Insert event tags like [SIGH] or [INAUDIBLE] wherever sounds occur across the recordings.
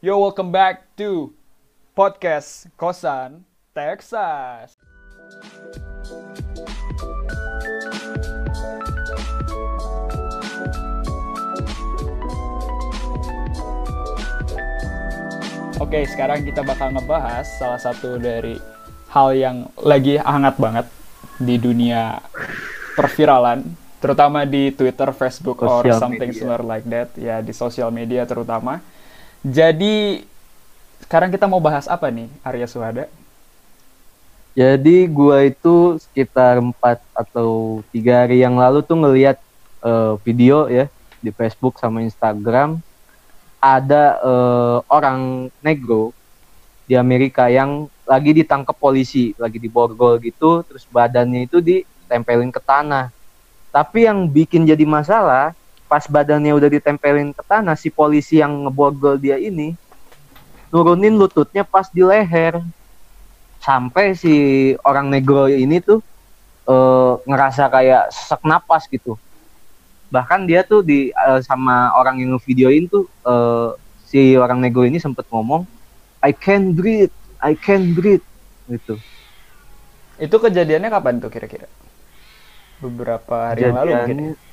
Yo, welcome back to podcast Kosan Texas. Oke, sekarang kita bakal ngebahas salah satu dari hal yang lagi hangat banget di dunia perviralan, terutama di Twitter, Facebook, or Sosial something media. similar like that, ya di sosial media terutama. Jadi sekarang kita mau bahas apa nih, Arya Suhada? Jadi gua itu sekitar 4 atau tiga hari yang lalu tuh ngelihat eh, video ya di Facebook sama Instagram ada eh, orang negro di Amerika yang lagi ditangkap polisi, lagi diborgol gitu, terus badannya itu ditempelin ke tanah. Tapi yang bikin jadi masalah, pas badannya udah ditempelin ke tanah, si polisi yang ngeborgol dia ini nurunin lututnya pas di leher sampai si orang negro ini tuh eh, ngerasa kayak sesak napas gitu bahkan dia tuh di eh, sama orang yang ngevideoin tuh eh, si orang negro ini sempet ngomong I can breathe I can breathe gitu Itu kejadiannya kapan tuh kira-kira? Beberapa hari yang lalu mungkin. ya?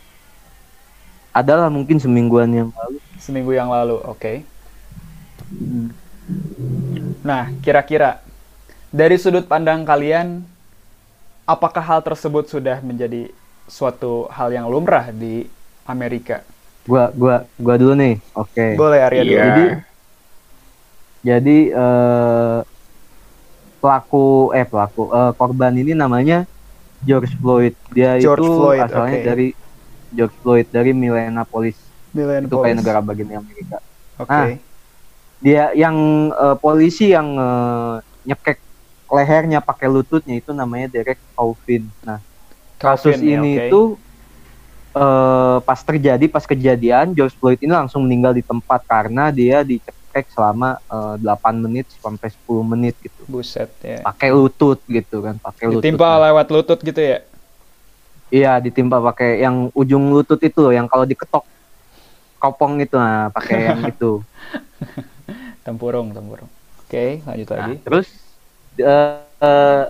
Adalah mungkin semingguan yang lalu Seminggu yang lalu, oke. Nah, kira-kira dari sudut pandang kalian, apakah hal tersebut sudah menjadi suatu hal yang lumrah di Amerika? gua gua gua dulu nih oke Boleh Arya dulu. Iya. Jadi jadi eh, pelaku eh pelaku eh, korban ini namanya George Floyd. Dia George itu Floyd, asalnya oke. dari George Floyd dari Minneapolis. Milen Itu kayak Polis. negara bagian Amerika. Oke. Ah. Dia yang eh, polisi yang eh, nyekek lehernya pakai lututnya itu namanya Derek Chauvin. Nah, kasus Calvin, ya, ini oke. itu eh, pas terjadi pas kejadian George Floyd ini langsung meninggal di tempat karena dia dicekek selama eh, 8 menit sampai 10 menit gitu buset ya. pakai lutut gitu kan pakai lutut Ditimpa Nah, lewat lutut gitu ya. Iya ditimpa pakai yang ujung lutut itu yang kalau diketok kopong itu nah pakai [LAUGHS] yang itu Tempurung, tempurung. Oke, lanjut Nah, lagi. terus eh, eh,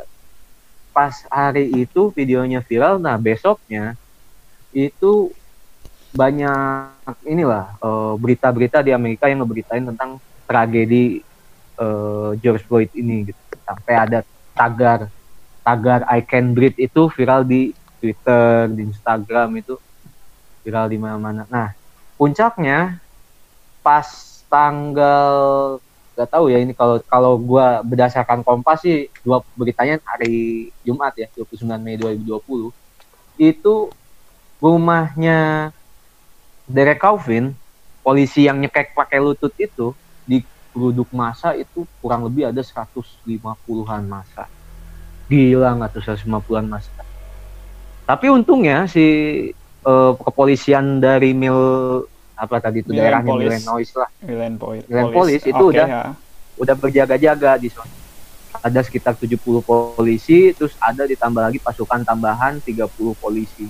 pas hari itu videonya viral, nah besoknya itu banyak inilah eh, berita-berita di Amerika yang ngeberitain tentang tragedi eh, George Floyd ini gitu. Sampai ada tagar tagar I can breathe itu viral di Twitter, di Instagram itu viral di mana-mana. Nah, puncaknya pas tanggal nggak tahu ya ini kalau kalau gua berdasarkan Kompas sih dua beritanya hari Jumat ya 29 Mei 2020 itu rumahnya Derek Chauvin polisi yang nyekek pakai lutut itu di geruduk masa itu kurang lebih ada 150-an masa. Gila nggak tuh 150-an masa tapi untungnya si eh, kepolisian dari mil apa tadi itu daerahnya Minneapolis. Illinois lah Polis. Polis itu Oke, udah- ya. udah berjaga-jaga di sana. Ada sekitar 70 polisi, terus ada ditambah lagi pasukan tambahan 30 polisi.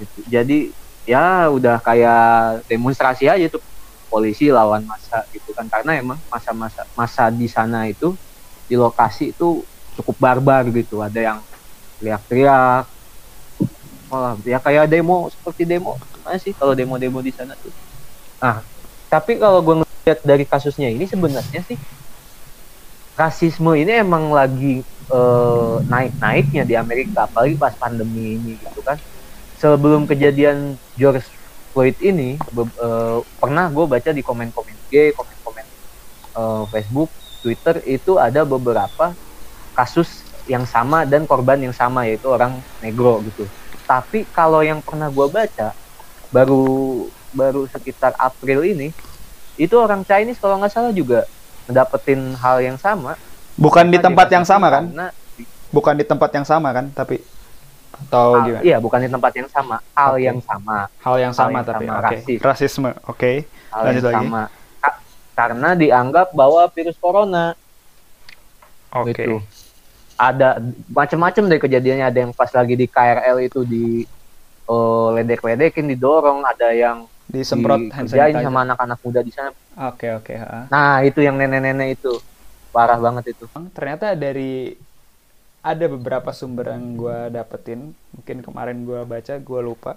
Gitu. Jadi ya udah kayak demonstrasi aja tuh polisi lawan masa gitu kan karena emang masa-masa masa di sana itu di lokasi itu cukup barbar gitu. Ada yang teriak-teriak. Wah, ya kayak demo seperti demo. Mana sih kalau demo-demo di sana tuh. Nah, tapi kalau gue ngeliat dari kasusnya ini sebenarnya sih rasisme ini emang lagi eh, naik-naiknya di Amerika apalagi pas pandemi ini gitu kan. Sebelum kejadian George Floyd ini eh, pernah gue baca di komen-komen G komen-komen eh, Facebook Twitter itu ada beberapa kasus yang sama dan korban yang sama yaitu orang negro gitu tapi kalau yang pernah gue baca baru baru sekitar April ini itu orang Chinese kalau nggak salah juga ngedapetin hal yang sama Bukan di tempat yang sama kan? karena Bukan di tempat yang sama kan? Tapi atau hal- gimana? iya bukan di tempat yang sama hal Oke. yang sama Hal yang Hal sama yang tapi sama, oke. rasis. Rasisme. Oke. hal Lanjut yang lagi. sama Ka- karena dianggap bahwa virus corona Oke. gitu ada macam-macam deh kejadiannya ada yang pas lagi di KRL itu di eh, ledek-ledekin didorong ada yang Disemprot dikerjain sanitizer. sama anak-anak muda di sana. Oke oke. ha. Nah itu yang nenek-nenek itu parah banget itu. Ternyata dari ada beberapa sumber yang gue dapetin. Mungkin kemarin gue baca, gue lupa.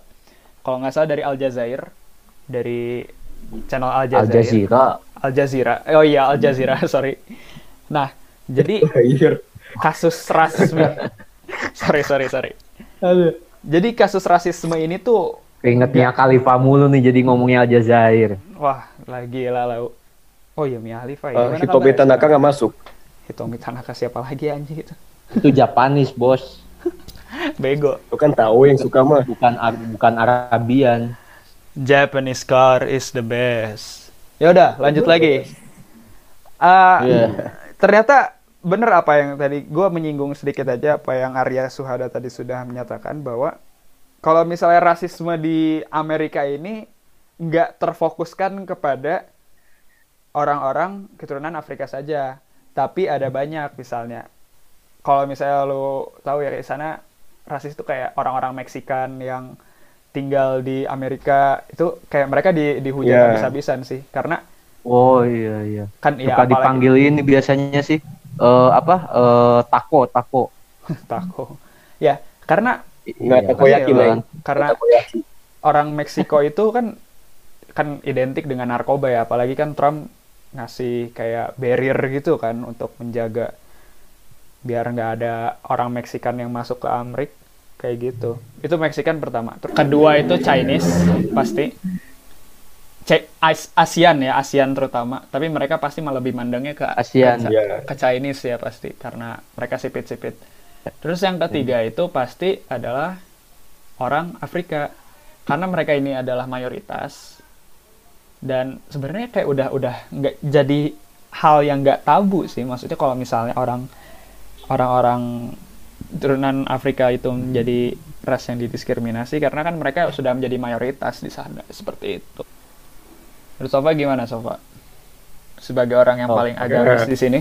Kalau nggak salah dari Al Jazair, dari channel Al Al Jazair. Jazeera. Al Jazeera. Oh iya Al Jazeera, [LAUGHS] sorry. Nah, jadi. Kasus rasisme. [LAUGHS] sorry sorry sorry. Jadi kasus rasisme ini tuh Keingetnya Khalifah mulu nih jadi ngomongnya Al Jazair. Wah, lagi lah lau. Oh iya Mia Khalifa ya. Uh, Hitomi? Tanaka nggak masuk. Hitomi Tanaka siapa lagi anjing itu? Itu Japanis bos, [LAUGHS] Bego. Lu kan tahu yang suka mah. bukan Ar- bukan Arabian. Japanese car is the best. Ya udah, lanjut lagi. Ah, Iya. ternyata bener apa yang tadi gue menyinggung sedikit aja apa yang Arya Suhada tadi sudah menyatakan bahwa kalau misalnya rasisme di Amerika ini nggak terfokuskan kepada orang-orang keturunan Afrika saja, tapi ada banyak misalnya. Kalau misalnya lo tahu ya di sana rasis itu kayak orang-orang Meksikan yang tinggal di Amerika itu kayak mereka di dihujat Iya. habis-habisan sih karena Oh iya iya. kan ya Suka dipanggil ini biasanya sih eh apa eh tako tako. [LAUGHS] tako. Ya, karena Nggak Iya, takoyaki, iya, Neng. karena Takoyaki. orang Meksiko itu kan kan identik dengan narkoba ya, apalagi kan Trump ngasih kayak barrier gitu kan untuk menjaga biar nggak ada orang Meksikan yang masuk ke Amerika kayak gitu. Itu Meksikan pertama. Terus kedua itu Chinese pasti. C- As- ASEAN ya, ASEAN terutama. Tapi mereka pasti malah lebih mandangnya ke ASEAN. ke, Iya. ke Chinese ya pasti karena mereka sipit-sipit. Terus yang ketiga itu pasti adalah orang Afrika karena mereka ini adalah mayoritas dan sebenarnya kayak udah udah nggak jadi hal yang nggak tabu sih maksudnya kalau misalnya orang orang-orang turunan Afrika itu menjadi ras yang didiskriminasi karena kan mereka sudah menjadi mayoritas di sana seperti itu. Terus Sofa gimana Sofa? Sebagai orang yang Oh, paling agamis di sini?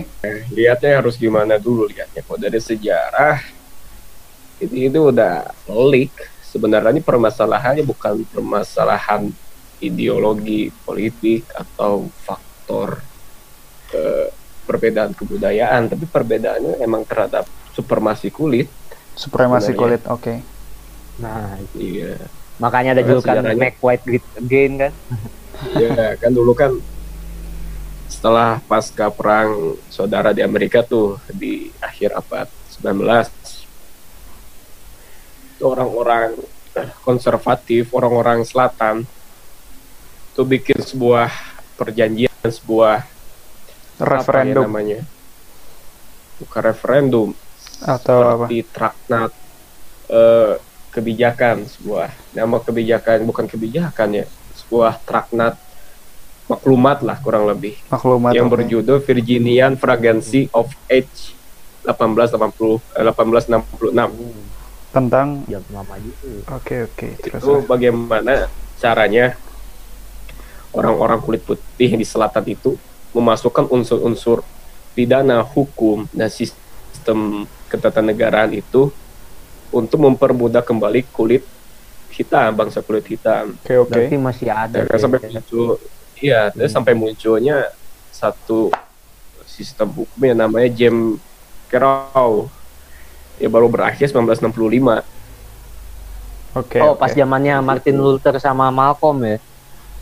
lihatnya harus gimana dulu lihatnya kalau dari sejarah itu itu udah pelik sebenarnya ini permasalahannya bukan permasalahan ideologi politik atau faktor eh, perbedaan kebudayaan tapi perbedaannya emang terhadap supremasi kulit Supremasi Sebenarnya. kulit, oke. Nah, iya makanya ada Karena julukan sejarahnya- Make White Great Again kan. Ya kan dulu kan setelah pasca perang saudara di Amerika tuh di akhir abad 19 itu orang-orang konservatif orang-orang selatan tuh bikin sebuah perjanjian sebuah apa ya Referendum namanya? Bukan referendum atau apa? seperti traktat eh, kebijakan sebuah nama kebijakan bukan kebijakan ya sebuah traktat maklumat lah kurang lebih Maklumat yang oke. berjudul Virginian Fragrancy of Age 1880 eh, 1866 tentang Jam lama gitu. oke oke terus itu bagaimana caranya orang-orang kulit putih di selatan itu memasukkan unsur-unsur pidana hukum dan sistem ketatanegaraan itu untuk mempermudah kembali kulit hitam bangsa kulit hitam oke oke Berarti masih ada. Ya, kan sampai ya. muncul iya terus sampai munculnya satu sistem hukum yang namanya Jim Crow ya baru berakhir 1965 oke Oh, oke. pas zamannya Martin Luther sama Malcolm ya.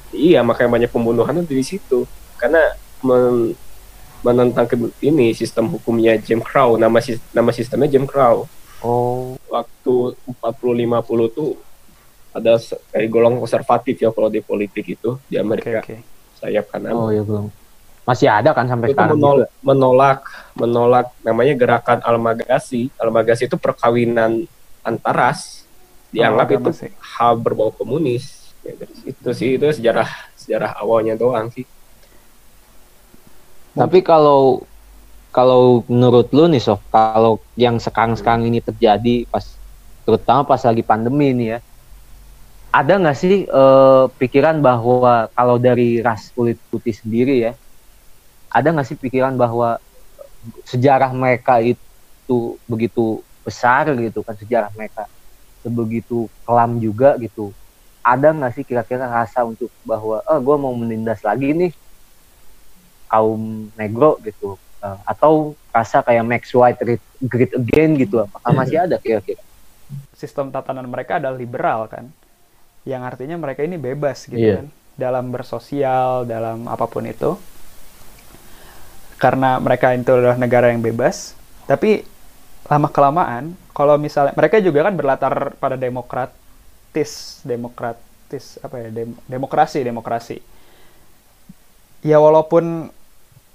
Iya, makanya banyak pembunuhan itu di situ. Karena men- menentang ke- ini sistem hukumnya Jim Crow, nama sis- nama sistemnya Jim Crow. Oh, Waktu 40 50 tuh ada kayak golongan konservatif ya kalau di politik itu di Amerika oke sayap kanan. oh ya belum. Masih ada kan sampai itu sekarang menol- juga. menolak menolak namanya gerakan almagasi. Almagasi itu perkawinan antaras. Dianggap agama itu sih. hal berbau komunis. Ya, situ sih itu sejarah sejarah awalnya doang sih. Tapi kalau kalau menurut lu nih Sof, kalau yang sekarang-sekarang ini terjadi pas terutama pas lagi pandemi ini ya. Ada nggak sih eh, pikiran bahwa kalau dari ras kulit putih sendiri ya, ada nggak sih pikiran bahwa sejarah mereka itu begitu besar gitu kan sejarah mereka sebegitu kelam juga gitu ada nggak sih kira-kira rasa untuk bahwa oh gue mau menindas lagi nih kaum negro gitu uh, atau rasa kayak Max White great again gitu apakah masih ada kira-kira? Sistem tatanan mereka adalah liberal kan yang artinya mereka ini bebas gitu Iya. kan. Dalam bersosial dalam apa pun itu. Karena mereka itu adalah negara yang bebas. Tapi lama kelamaan kalau misalnya mereka juga kan berlatar pada demokratis demokratis apa ya dem- demokrasi demokrasi. Ya walaupun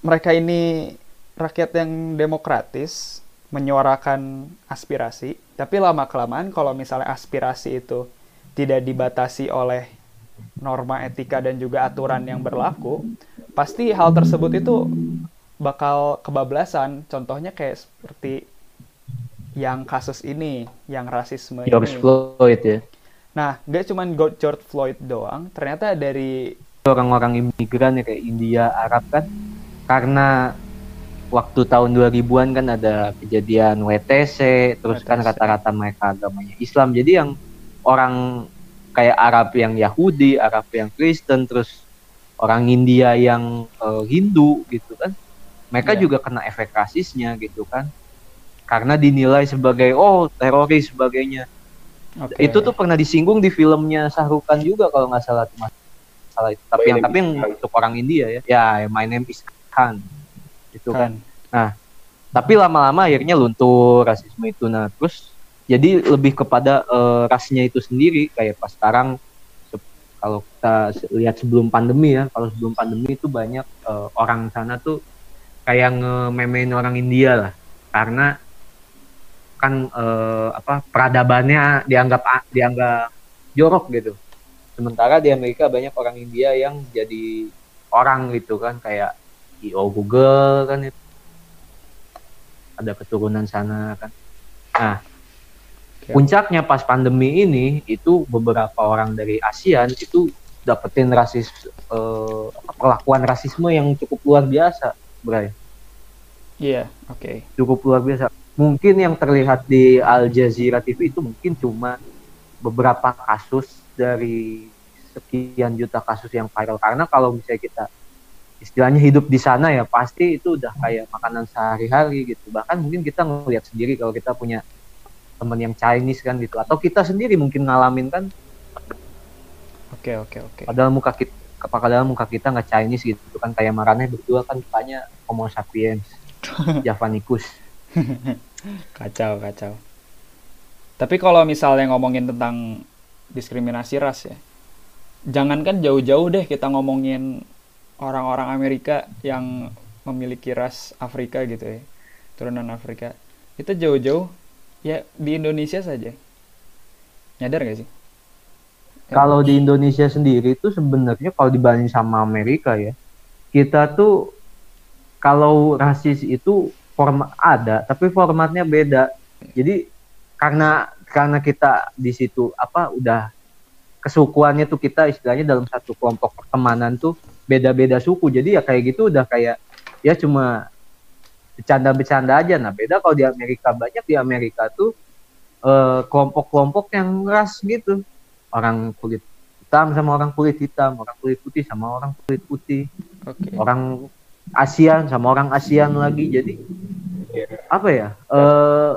mereka ini rakyat yang demokratis menyuarakan aspirasi tapi lama kelamaan kalau misalnya aspirasi itu tidak dibatasi oleh norma etika dan juga aturan yang berlaku pasti hal tersebut itu bakal kebablasan. Contohnya kayak seperti yang kasus ini yang rasisme George ini Floyd ya. Nah nggak cuman Go- George Floyd doang ternyata dari orang-orang imigran ya kayak India Arab kan karena waktu tahun 2000-an kan ada kejadian WTC terus kan WTC. rata-rata mereka agamanya Islam. Jadi yang orang kayak Arab yang Yahudi Arab yang Kristen terus orang India yang eh, Hindu gitu kan. Mereka Iya. juga kena efek rasisnya gitu kan. Karena dinilai sebagai oh teroris sebagainya. Oke, itu tuh pernah disinggung di filmnya Sahrukan juga kalau nggak salah tuh masalah itu. Tapi My yang name tapi yang untuk orang India ya. Ya My Name is Khan. Itu kan. Kan tapi lama-lama akhirnya luntur rasisme itu. Nah terus jadi lebih kepada eh, rasnya itu sendiri. Kayak pas sekarang se- kalau kita lihat sebelum pandemi ya kalau sebelum pandemi itu banyak eh, orang sana tuh kayak ngememein orang India lah. Karena kan eh, apa peradabannya dianggap dianggap jorok gitu. Sementara di Amerika banyak orang India yang jadi orang gitu kan. Kayak IO Google kan itu. Ada keturunan sana kan. Nah, Oke. puncaknya pas pandemi ini itu beberapa orang dari ASEAN itu dapetin rasis eh, apa, perlakuan rasisme yang cukup luar biasa, Bray. iya oke Cukup luar biasa. Mungkin yang terlihat di Al Jazeera TV itu mungkin cuma beberapa kasus dari sekian juta kasus yang viral karena kalau misalnya kita istilahnya hidup di sana ya pasti itu udah kayak makanan sehari-hari gitu bahkan mungkin kita ngeliat sendiri kalau kita punya teman yang Chinese kan gitu. Atau kita sendiri mungkin ngalamin kan. Oke oke oke. Padahal muka kita padahal muka kita nggak Chinese gitu kan. Kayak Maraneh berdua kan mukanya Homo sapiens [LAUGHS] Javanicus. [LAUGHS] Kacau kacau. Tapi kalau misalnya ngomongin tentang diskriminasi ras ya jangankan jauh-jauh deh kita ngomongin orang-orang Amerika yang memiliki ras Afrika gitu ya turunan Afrika. Itu jauh-jauh ya di Indonesia saja. Nyadar gak sih? Kalau di Indonesia sendiri itu sebenarnya kalau dibanding sama Amerika ya kita tuh kalau rasis itu form ada tapi formatnya beda. Jadi karena karena kita di situ apa udah kesukuannya tuh kita istilahnya dalam satu kelompok pertemanan tuh beda-beda suku. Jadi ya kayak gitu udah kayak ya cuma bercanda-bercanda aja. Nah beda kalau di Amerika. Banyak di Amerika tuh eh, kelompok-kelompok yang ras gitu. Orang kulit hitam sama orang kulit hitam. Orang kulit putih sama orang kulit putih. Oke. Orang ASEAN sama orang ASEAN lagi. Jadi apa ya eh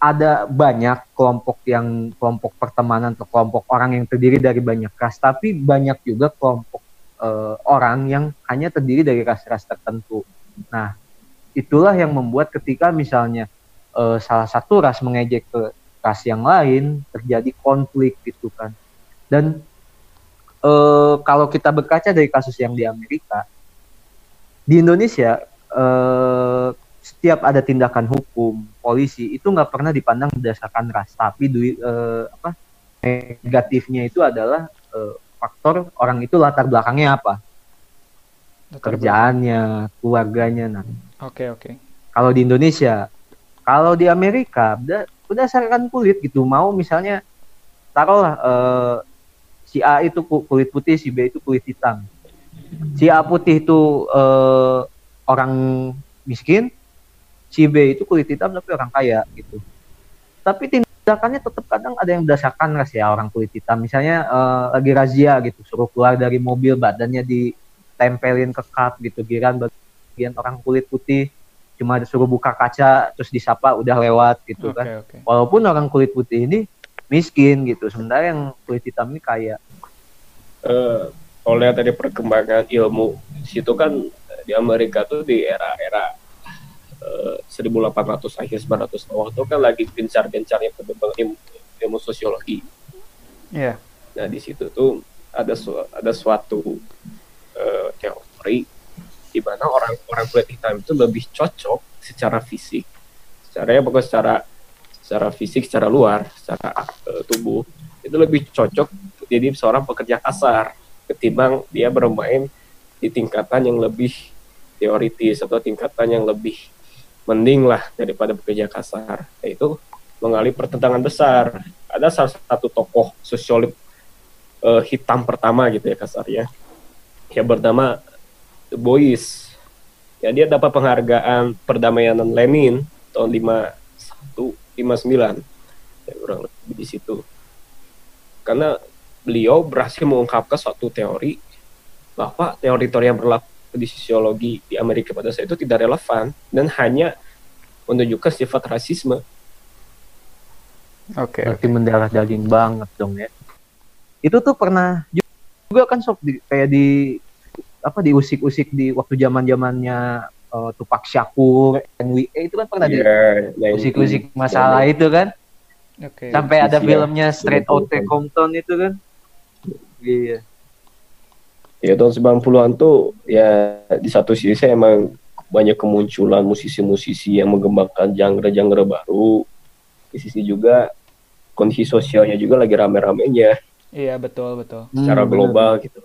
ada banyak kelompok yang kelompok pertemanan atau kelompok orang yang terdiri dari banyak ras. Tapi banyak juga kelompok eh, orang yang hanya terdiri dari ras-ras tertentu nah itulah yang membuat ketika misalnya eh, salah satu ras mengejek ke ras yang lain terjadi konflik gitu kan. Dan eh, kalau kita berkaca dari kasus yang di Amerika di Indonesia eh, setiap ada tindakan hukum polisi itu nggak pernah dipandang berdasarkan ras. Tapi dui- eh, apa negatifnya itu adalah faktor orang itu latar belakangnya apa kerjaannya keluarganya nah. Oke oke. Kalau di Indonesia kalau di Amerika berdasarkan kulit gitu. Mau misalnya taruhlah eh, si A itu ku- kulit putih si B itu kulit hitam. Si A putih itu eh, orang miskin si B itu kulit hitam tapi orang kaya gitu. Tapi tin- tindakannya tetap kadang ada yang berdasarkan ras ya orang kulit hitam. Misalnya eh, lagi razia gitu, suruh keluar dari mobil badannya ditempelin ke kap gitu, giran bagian orang kulit putih cuma disuruh buka kaca terus disapa udah lewat gitu Oke, kan. oke. Walaupun orang kulit putih ini miskin gitu, sementara yang kulit hitam ini kaya. eh kalau lihat dari perkembangan ilmu di situ kan di Amerika tuh di era-era eh, 1800 akhir 1900 awal itu kan lagi gencar-gencarnya perkembangan ilmu, ilmu sosiologi. Iya. Nah di situ tuh ada su- ada suatu eh, teori di mana orang-orang kulit hitam itu lebih cocok secara fisik, secara ya bukan secara secara fisik, secara luar, secara eh, tubuh itu lebih cocok jadi seorang pekerja kasar ketimbang dia bermain di tingkatan yang lebih teoritis atau tingkatan yang lebih mending lah daripada pekerja kasar. Yaitu mengalami pertentangan besar. Ada salah satu tokoh sosiolog eh, hitam pertama gitu ya kasarnya yang bernama Bois. Ya dia dapat penghargaan perdamaian Lenin tahun 51 59 ya kurang lebih di situ. Karena beliau berhasil mengungkapkan suatu teori bahwa teori-teori yang berlaku di sosiologi di Amerika pada saat itu tidak relevan dan hanya menunjukkan sifat rasisme. Oke. Berarti mendarah daging banget dong ya. Itu tuh pernah juga kan sob di, kayak di apa diusik-usik di waktu zaman-zamannya eh, Tupac Shakur, NWA itu kan pernah Iya, nah, diusik-usik itu- masalah itu kan. Oke. Sampai ada Iya. filmnya Straight Outta Betul. Compton itu kan. Iya. ya tahun 90-an tuh ya di satu sisi emang banyak kemunculan musisi-musisi yang mengembangkan genre-genre baru di sisi juga kondisi sosialnya juga lagi rame-ramenya Iya betul betul. secara Hmm, bener. global gitu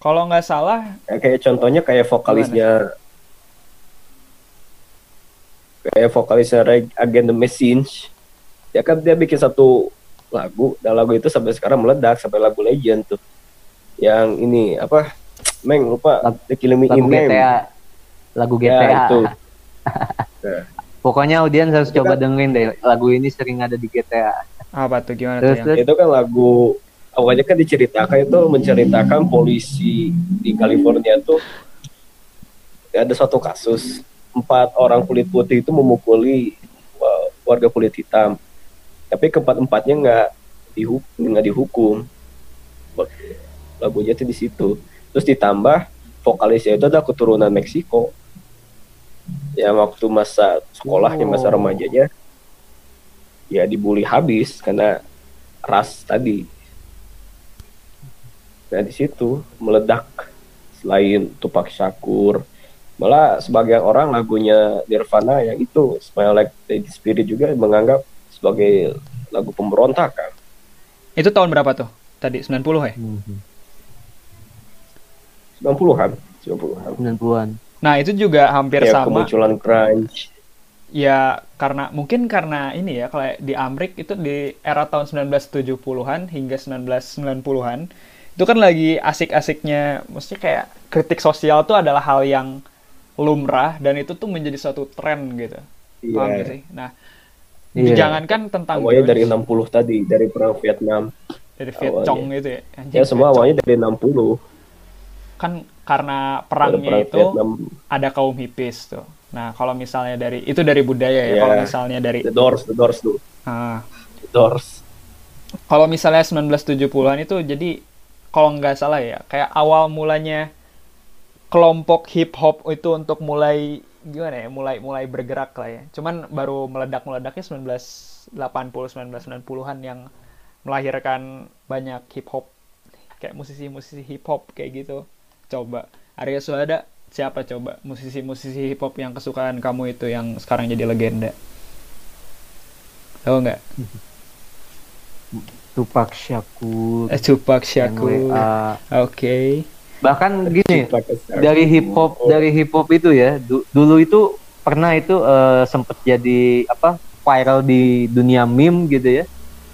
Kalau nggak salah, Ya, kayak contohnya kayak vokalisnya kayak vokalisnya Reg Against the Machine ya kan dia bikin satu lagu dan lagu itu sampai sekarang meledak sampai lagu legend tuh yang ini apa Meng lupa Lagu- The Killing Me Lagu in Name GTA. Lagu GTA. ya itu [LAUGHS] Pokoknya audiens harus Itu coba kan- dengerin deh. Lagu ini sering ada di GTA. apa tuh gimana Terus, tuh yang? itu kan lagu awalnya kan diceritakan itu menceritakan polisi di California tuh ada suatu kasus. Empat orang kulit putih itu memukuli wa- warga kulit hitam. Tapi keempat empatnya nggak dihukum nggak dihukum. Lagunya tuh di situ. Terus ditambah vokalisnya itu adalah keturunan Meksiko. Ya waktu masa sekolahnya masa Oh. remajanya ya dibully habis karena ras tadi nah di situ meledak selain Tupac Shakur malah sebagian orang lagunya Nirvana yang itu Smile Like Teen Spirit juga menganggap sebagai lagu pemberontakan Itu tahun berapa tuh? Tadi 90 ya? Mhm. 90-an 90-an 90-an. Nah, itu juga hampir ya sama. kemunculan grunge Ya, karena mungkin karena ini ya, kalau di Amrik itu di era tahun 1970-an hingga 1990-an, itu kan lagi asik-asiknya, mesti kayak kritik sosial tuh adalah hal yang lumrah dan itu tuh menjadi suatu tren gitu. Paham Iya. gak sih? Nah, Iya. jangankan tentang awalnya dari 60 tadi dari perang Vietnam dari Viet awalnya. Cong gitu ya. Anjing, ya semua awalnya dari 60 kan karena perangnya perang itu Vietnam ada kaum hipis tuh. Nah, kalau misalnya dari itu dari budaya ya. Iya. Kalau misalnya dari The Doors The Doors tuh ah, The Doors kalau misalnya 1970-an itu jadi kalau nggak salah ya, kayak awal mulanya kelompok hip hop itu untuk mulai gimana ya, mulai mulai bergerak lah ya. Cuman baru meledak-meledaknya 1980 1990-an yang melahirkan banyak hip hop kayak musisi-musisi hip hop kayak gitu. Coba Arya Suhada siapa coba musisi-musisi hip hop yang kesukaan kamu itu yang sekarang jadi legenda? Tahu nggak? [LAUGHS] Tupac Shakur, Eh, Tupac Shakur. Oke. Bahkan gini, dari hip hop dari hip hop itu ya, du- dulu itu pernah itu eh, sempet jadi apa viral di dunia meme gitu ya.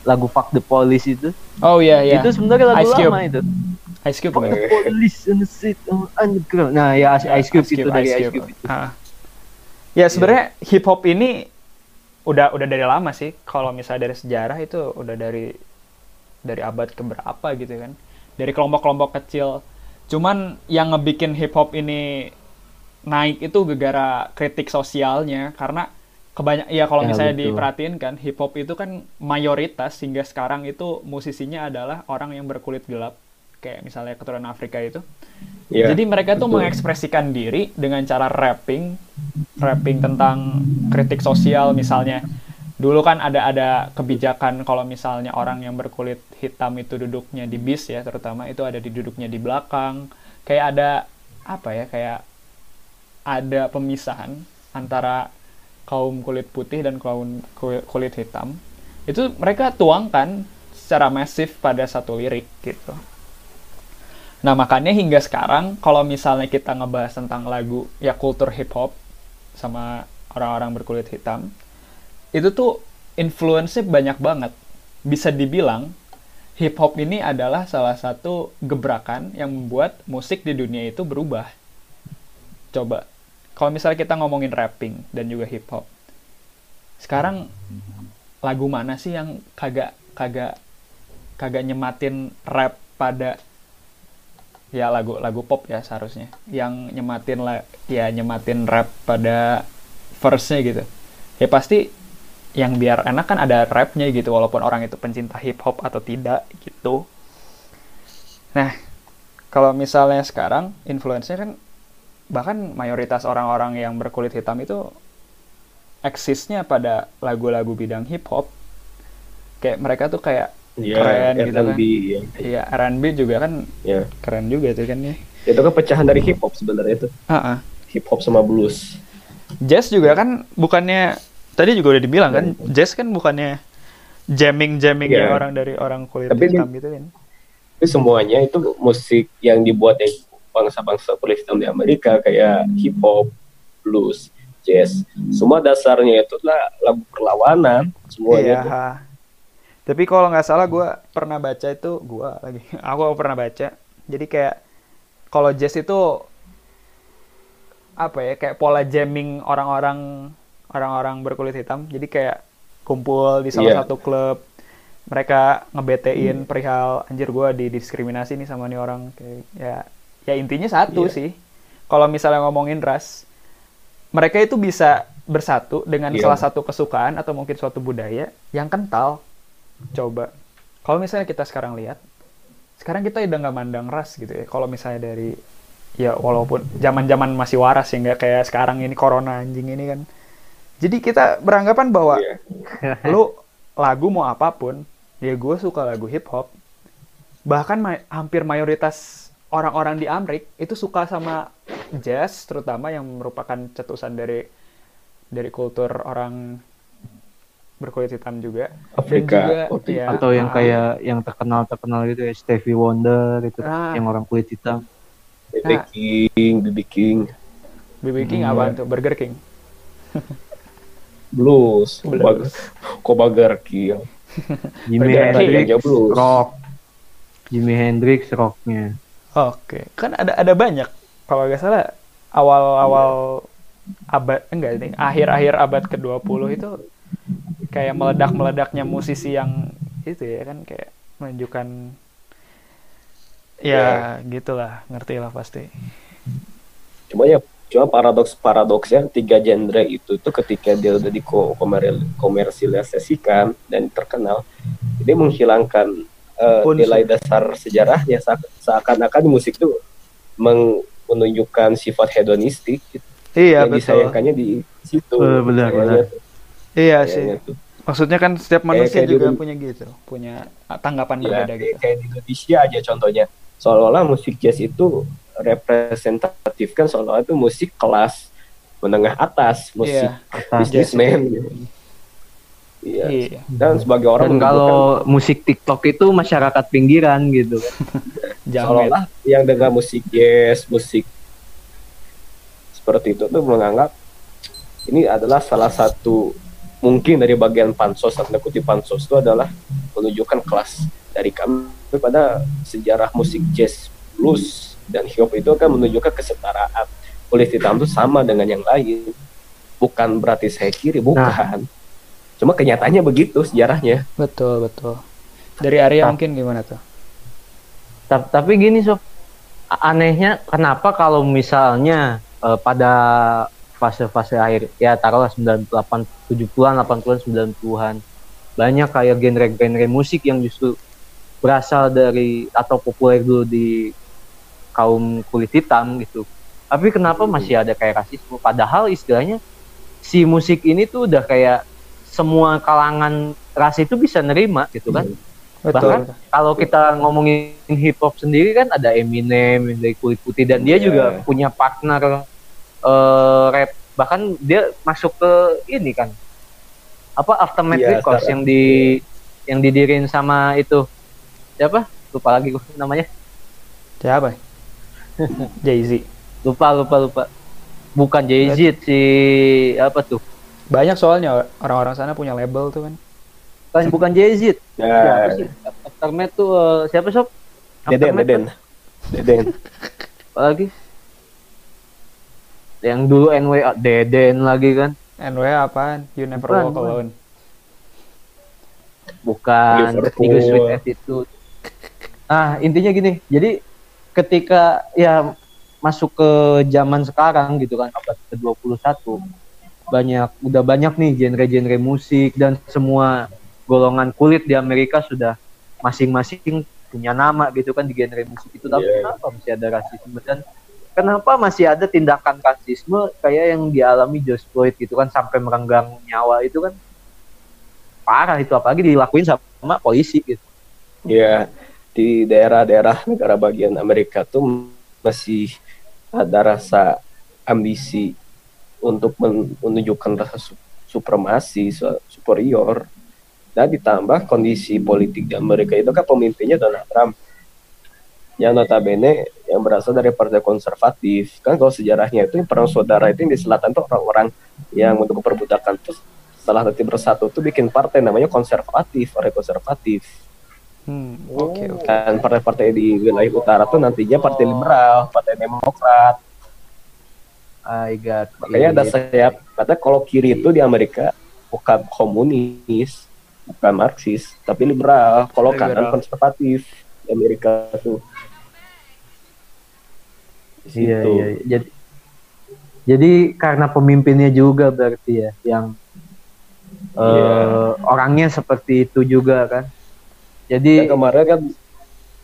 Lagu Fuck the Police itu. Oh iya iya. Itu sebenarnya lagu Ice Cube. lama itu. Ice Cube Fuck the Police on the street on underground. Nah, ya Ice, Ice Cube itu dari Ice Cube. itu. Ah. Ya sebenarnya hip hop ini udah udah dari lama sih. Kalau misalnya dari sejarah itu udah dari dari abad keberapa gitu kan. Dari kelompok-kelompok kecil. Cuman yang ngebikin hip hop ini naik itu gara-gara kritik sosialnya karena kebanyak ya kalau Ya, misalnya betul. diperhatiin kan hip hop itu kan mayoritas hingga sekarang itu musisinya adalah orang yang berkulit gelap kayak misalnya keturunan Afrika itu. Iya, Jadi mereka tuh betul. mengekspresikan diri dengan cara rapping, rapping tentang kritik sosial misalnya. Dulu kan ada ada kebijakan kalau misalnya orang yang berkulit hitam itu duduknya di bis ya, terutama itu ada di duduknya di belakang. Kayak ada apa ya, kayak ada pemisahan antara kaum kulit putih dan kaum kul- kulit hitam. Itu mereka tuangkan secara masif pada satu lirik gitu. Nah, makanya hingga sekarang kalau misalnya kita ngebahas tentang lagu ya kultur hip hop sama orang-orang berkulit hitam, itu tuh influence-nya banyak banget. Bisa dibilang hip hop ini adalah salah satu gebrakan yang membuat musik di dunia itu berubah. Coba kalau misalnya kita ngomongin rapping dan juga hip hop. Sekarang lagu mana sih yang kagak kagak kagak nyematin rap pada ya lagu lagu pop ya seharusnya yang nyematin la, ya nyematin rap pada verse-nya gitu ya pasti yang biar enak kan ada rapnya gitu walaupun orang itu pencinta hip hop atau tidak gitu nah kalau misalnya sekarang influence-nya kan bahkan mayoritas orang-orang yang berkulit hitam itu eksisnya pada lagu-lagu bidang hip hop kayak mereka tuh kayak Iya, keren gitu kan. R&B, ya. ya R&B juga kan Ya. keren juga tuh kan ya Itu kan pecahan dari hip hop sebenarnya itu. Ah. Hip hop sama blues. jazz juga kan bukannya tadi juga udah dibilang kan jazz kan bukannya jamming jamming Iya. orang dari orang kulit Tapi hitam gitu kan Tapi semuanya itu musik yang dibuat dari bangsa-bangsa kulit hitam di Amerika kayak hip hop, blues, jazz. Semua dasarnya itu adalah lagu perlawanan iya semuanya. itu. ha. tapi kalau nggak salah gue pernah baca itu gue lagi [LAUGHS] aku pernah baca jadi kayak kalau jazz itu apa ya kayak pola jamming orang-orang orang-orang berkulit hitam. Jadi kayak kumpul di salah Iya. satu klub mereka ngebetein perihal anjir gue didiskriminasi nih sama nih orang. Kayak ya ya intinya satu Iya. sih. Kalau misalnya ngomongin ras mereka itu bisa bersatu dengan Iya. salah satu kesukaan atau mungkin suatu budaya yang kental. Coba kalau misalnya kita sekarang lihat sekarang kita udah nggak mandang ras gitu ya. Kalau misalnya dari ya walaupun zaman zaman masih waras ya nggak kayak sekarang ini corona anjing ini kan jadi kita beranggapan bahwa Iya. lu lagu mau apa pun ya gue suka lagu hip hop bahkan ma- hampir mayoritas orang-orang di Amrik itu suka sama jazz terutama yang merupakan cetusan dari dari kultur orang berkulit hitam juga. Afrika, dan juga ya, atau yang ah, kayak yang terkenal terkenal gitu ya Stevie Wonder itu Ah. yang orang kulit hitam. BB Nah. King, BB King, BB King Hmm. apaan tuh? Burger King [LAUGHS] blues, Blues. Kobag Kobagar King, [LAUGHS] Jimi Hendrix blues. rock Jimi Hendrix rocknya Oke, kan ada ada banyak. Kalau nggak salah awal-awal abad enggak nih, akhir-akhir abad ke-20 itu kayak meledak-meledaknya musisi yang itu ya kan kayak menunjukkan ya gitulah, ngerti lah pasti. Cuma ya, cuma paradoks paradoksnya tiga genre itu tuh ketika dia udah di komersialisasikan dan terkenal, dia menghilangkan Unsur. nilai dasar sejarahnya Seak- seakan-akan musik tuh menunjukkan sifat hedonistik gitu. Iya, yang disayangkannya di situ. Benar, benar. tuh- Iya sih. tuh. Maksudnya kan setiap manusia kayak juga dulu. punya gitu, punya tanggapan Ya, berbeda gitu. kayak di Indonesia aja contohnya. Seolah-olah musik jazz itu representatif kan seolah-olah itu musik kelas menengah atas, musik Iya. atas businessman. gitu. Iya. Iya. Dan sebagai orang dan kalau musik TikTok itu masyarakat pinggiran gitu [LAUGHS] Jamet. seolah-olah yang dengar musik jazz, musik seperti itu tuh menganggap ini adalah salah satu mungkin dari bagian pansos tanda kutip pansos itu adalah menunjukkan kelas dari kami pada sejarah musik jazz, blues dan hip hop itu kan menunjukkan kesetaraan kulit hitam itu sama dengan yang lain bukan berarti saya kiri bukan Cuma kenyataannya begitu sejarahnya. Betul, betul. Dari Arya Nah. mungkin gimana tuh? Ta- tapi gini sob anehnya kenapa kalau misalnya eh, pada fase-fase akhir ya taruhlah 98 70-an 80-an 90-an banyak kayak genre-genre musik yang justru berasal dari atau populer dulu di kaum kulit hitam gitu. Tapi kenapa masih ada kayak rasisme? Padahal istilahnya si musik ini tuh udah kayak semua kalangan ras itu bisa nerima gitu kan. Betul. Bahkan kalau kita ngomongin hip hop sendiri kan ada Eminem yang dari kulit putih dan dia Iya. juga punya partner eh, rap. Bahkan dia masuk ke ini kan. Apa Aftermath Iya, Records yang di yang didirin sama itu. Siapa? Lupa lagi namanya. Siapa? [LAUGHS] Jay-Z. lupa lupa lupa bukan Jay Z si apa tuh Banyak soalnya orang-orang sana punya label tuh kan. bukan bukan Jay Z siapa Nah, sih Aftermath tuh eh, siapa sob Deden, Deden. Deden. [LAUGHS] apa lagi yang dulu NW Deden lagi kan NW apaan? You never Bukan, walk bukan. alone. bukan Liverpool. With attitude nah intinya gini jadi ketika ya masuk ke zaman sekarang gitu kan abad ke 21 banyak udah banyak nih genre-genre musik dan semua golongan kulit di Amerika sudah masing-masing punya nama gitu kan di genre musik itu. Tapi Iya. kenapa masih ada rasisme dan kenapa masih ada tindakan rasisme kayak yang dialami George Floyd gitu kan sampai merenggang nyawa itu kan? Parah itu apalagi dilakuin sama polisi gitu. Ya, di daerah-daerah negara bagian Amerika tuh masih ada rasa ambisi untuk men- menunjukkan rasa su- supremasi, su- superior. Dan ditambah kondisi politik di Amerika itu kan pemimpinnya Donald Trump. Yang notabene yang berasal dari partai konservatif. Kan kalau sejarahnya itu perang saudara itu yang di selatan tuh orang-orang yang mendukung perbudakan tuh setelah nanti bersatu tuh bikin partai namanya konservatif, partai konservatif. Hmm, oke oke. Dan partai-partai di wilayah utara tuh nantinya partai liberal, partai demokrat. I got Makanya ada it. sayap, kata kalau kiri itu di Amerika bukan komunis, bukan marxis, tapi liberal. Kalau kanan konservatif di Amerika tuh. Iya, situ. iya. Jadi jadi karena pemimpinnya juga berarti ya yang eh, Iya. orangnya seperti itu juga kan. Ya, Jadi kemarin kan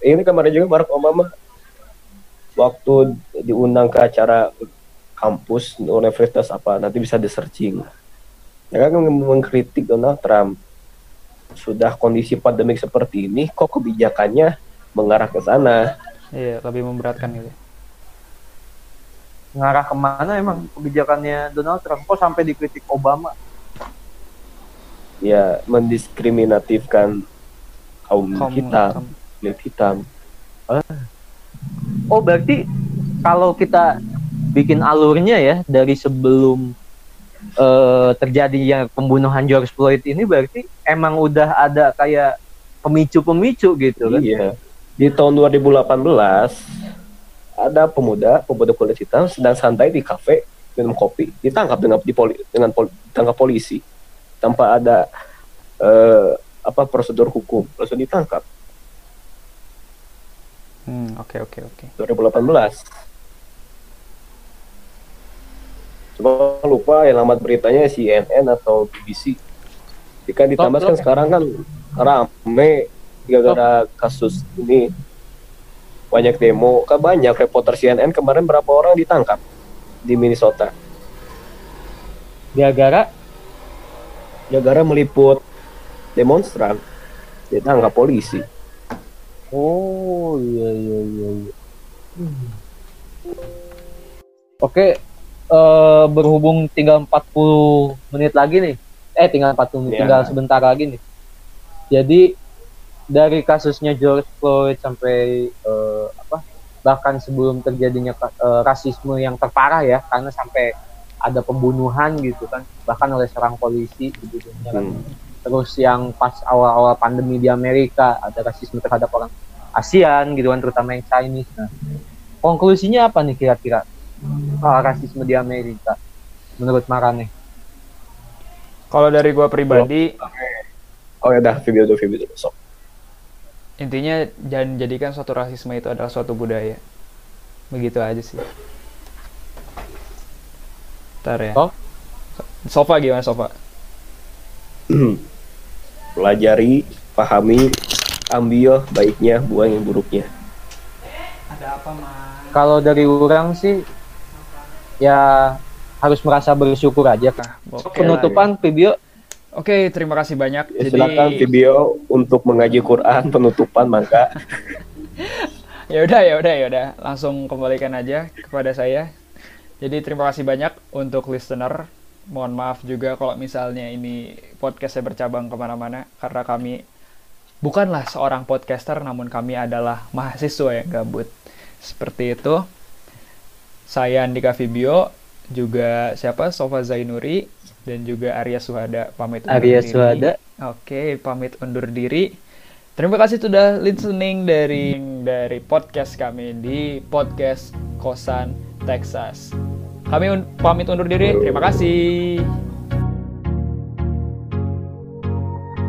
ini kemarin juga Barack Obama waktu diundang ke acara kampus universitas apa nanti bisa di searching ya kan meng- mengkritik Donald Trump sudah kondisi pandemik seperti ini kok kebijakannya mengarah ke sana Iya, lebih memberatkan gitu. ngarah ke mana emang kebijakannya Donald Trump kok sampai dikritik Obama? ya mendiskriminatifkan kaum, Kaum hitam kulit hitam Oh berarti kalau kita bikin alurnya ya dari sebelum eh, terjadinya pembunuhan George Floyd ini berarti emang udah ada kayak pemicu-pemicu gitu kan? iya. Di tahun 2018 ada pemuda pemuda kulit hitam sedang santai di kafe minum kopi ditangkap dengan di poli, dengan pol, ditangkap polisi. Tanpa ada eh, apa prosedur hukum. Langsung ditangkap. Hmm, oke oke oke. 2018 cuma lupa alamat beritanya CNN atau BBC jika ditambah kan sekarang kan rame gara-gara kasus ini. Banyak demo. Kan banyak reporter CNN kemarin berapa orang ditangkap di Minnesota? Gara-gara? Gara-gara meliput demonstran ditangkap polisi Oh iya iya iya. iya. Oke, eh, berhubung tinggal 40 menit lagi nih. Eh tinggal 40 menit, Iya. tinggal sebentar lagi nih. Jadi dari kasusnya George Floyd sampai eh, apa? Bahkan sebelum terjadinya eh, rasisme yang terparah ya, karena sampai ada pembunuhan gitu kan, bahkan oleh seorang polisi gitu kan Hmm. Terus yang pas awal-awal pandemi di Amerika ada rasisme terhadap orang ASEAN gitu kan terutama yang Chinese nah konklusinya apa nih kira-kira soal rasisme di Amerika menurut Marane Kalau dari gua pribadi, Oh ya dah video dulu video dulu. Sok. intinya jangan jadikan suatu rasisme itu adalah suatu budaya. Begitu aja sih. Ntar ya. Oh. Sofa gimana Sofa? [CLEARS THROAT] Pelajari, pahami, ambil baiknya, buang yang buruknya. Ada apa, Mas? Kalau dari orang sih ya harus merasa bersyukur aja kan. Oke. Penutupan video Oke, terima kasih banyak. Ya, silakan Jadi video untuk mengaji Quran [LAUGHS] penutupan mangga. [LAUGHS] ya udah ya udah ya udah langsung kembalikan aja kepada saya jadi terima kasih banyak untuk listener mohon maaf juga kalau misalnya ini podcastnya bercabang ke mana-mana karena kami bukanlah seorang podcaster namun kami adalah mahasiswa yang gabut seperti itu saya Andika Vibio juga siapa Sofa Zainuri dan juga Arya Suhada pamit undur Arya diri. Suhada. Oke, pamit undur diri. Terima kasih sudah listening dari dari podcast kami di podcast Kosan Texas. Kami un- pamit undur diri. Terima kasih.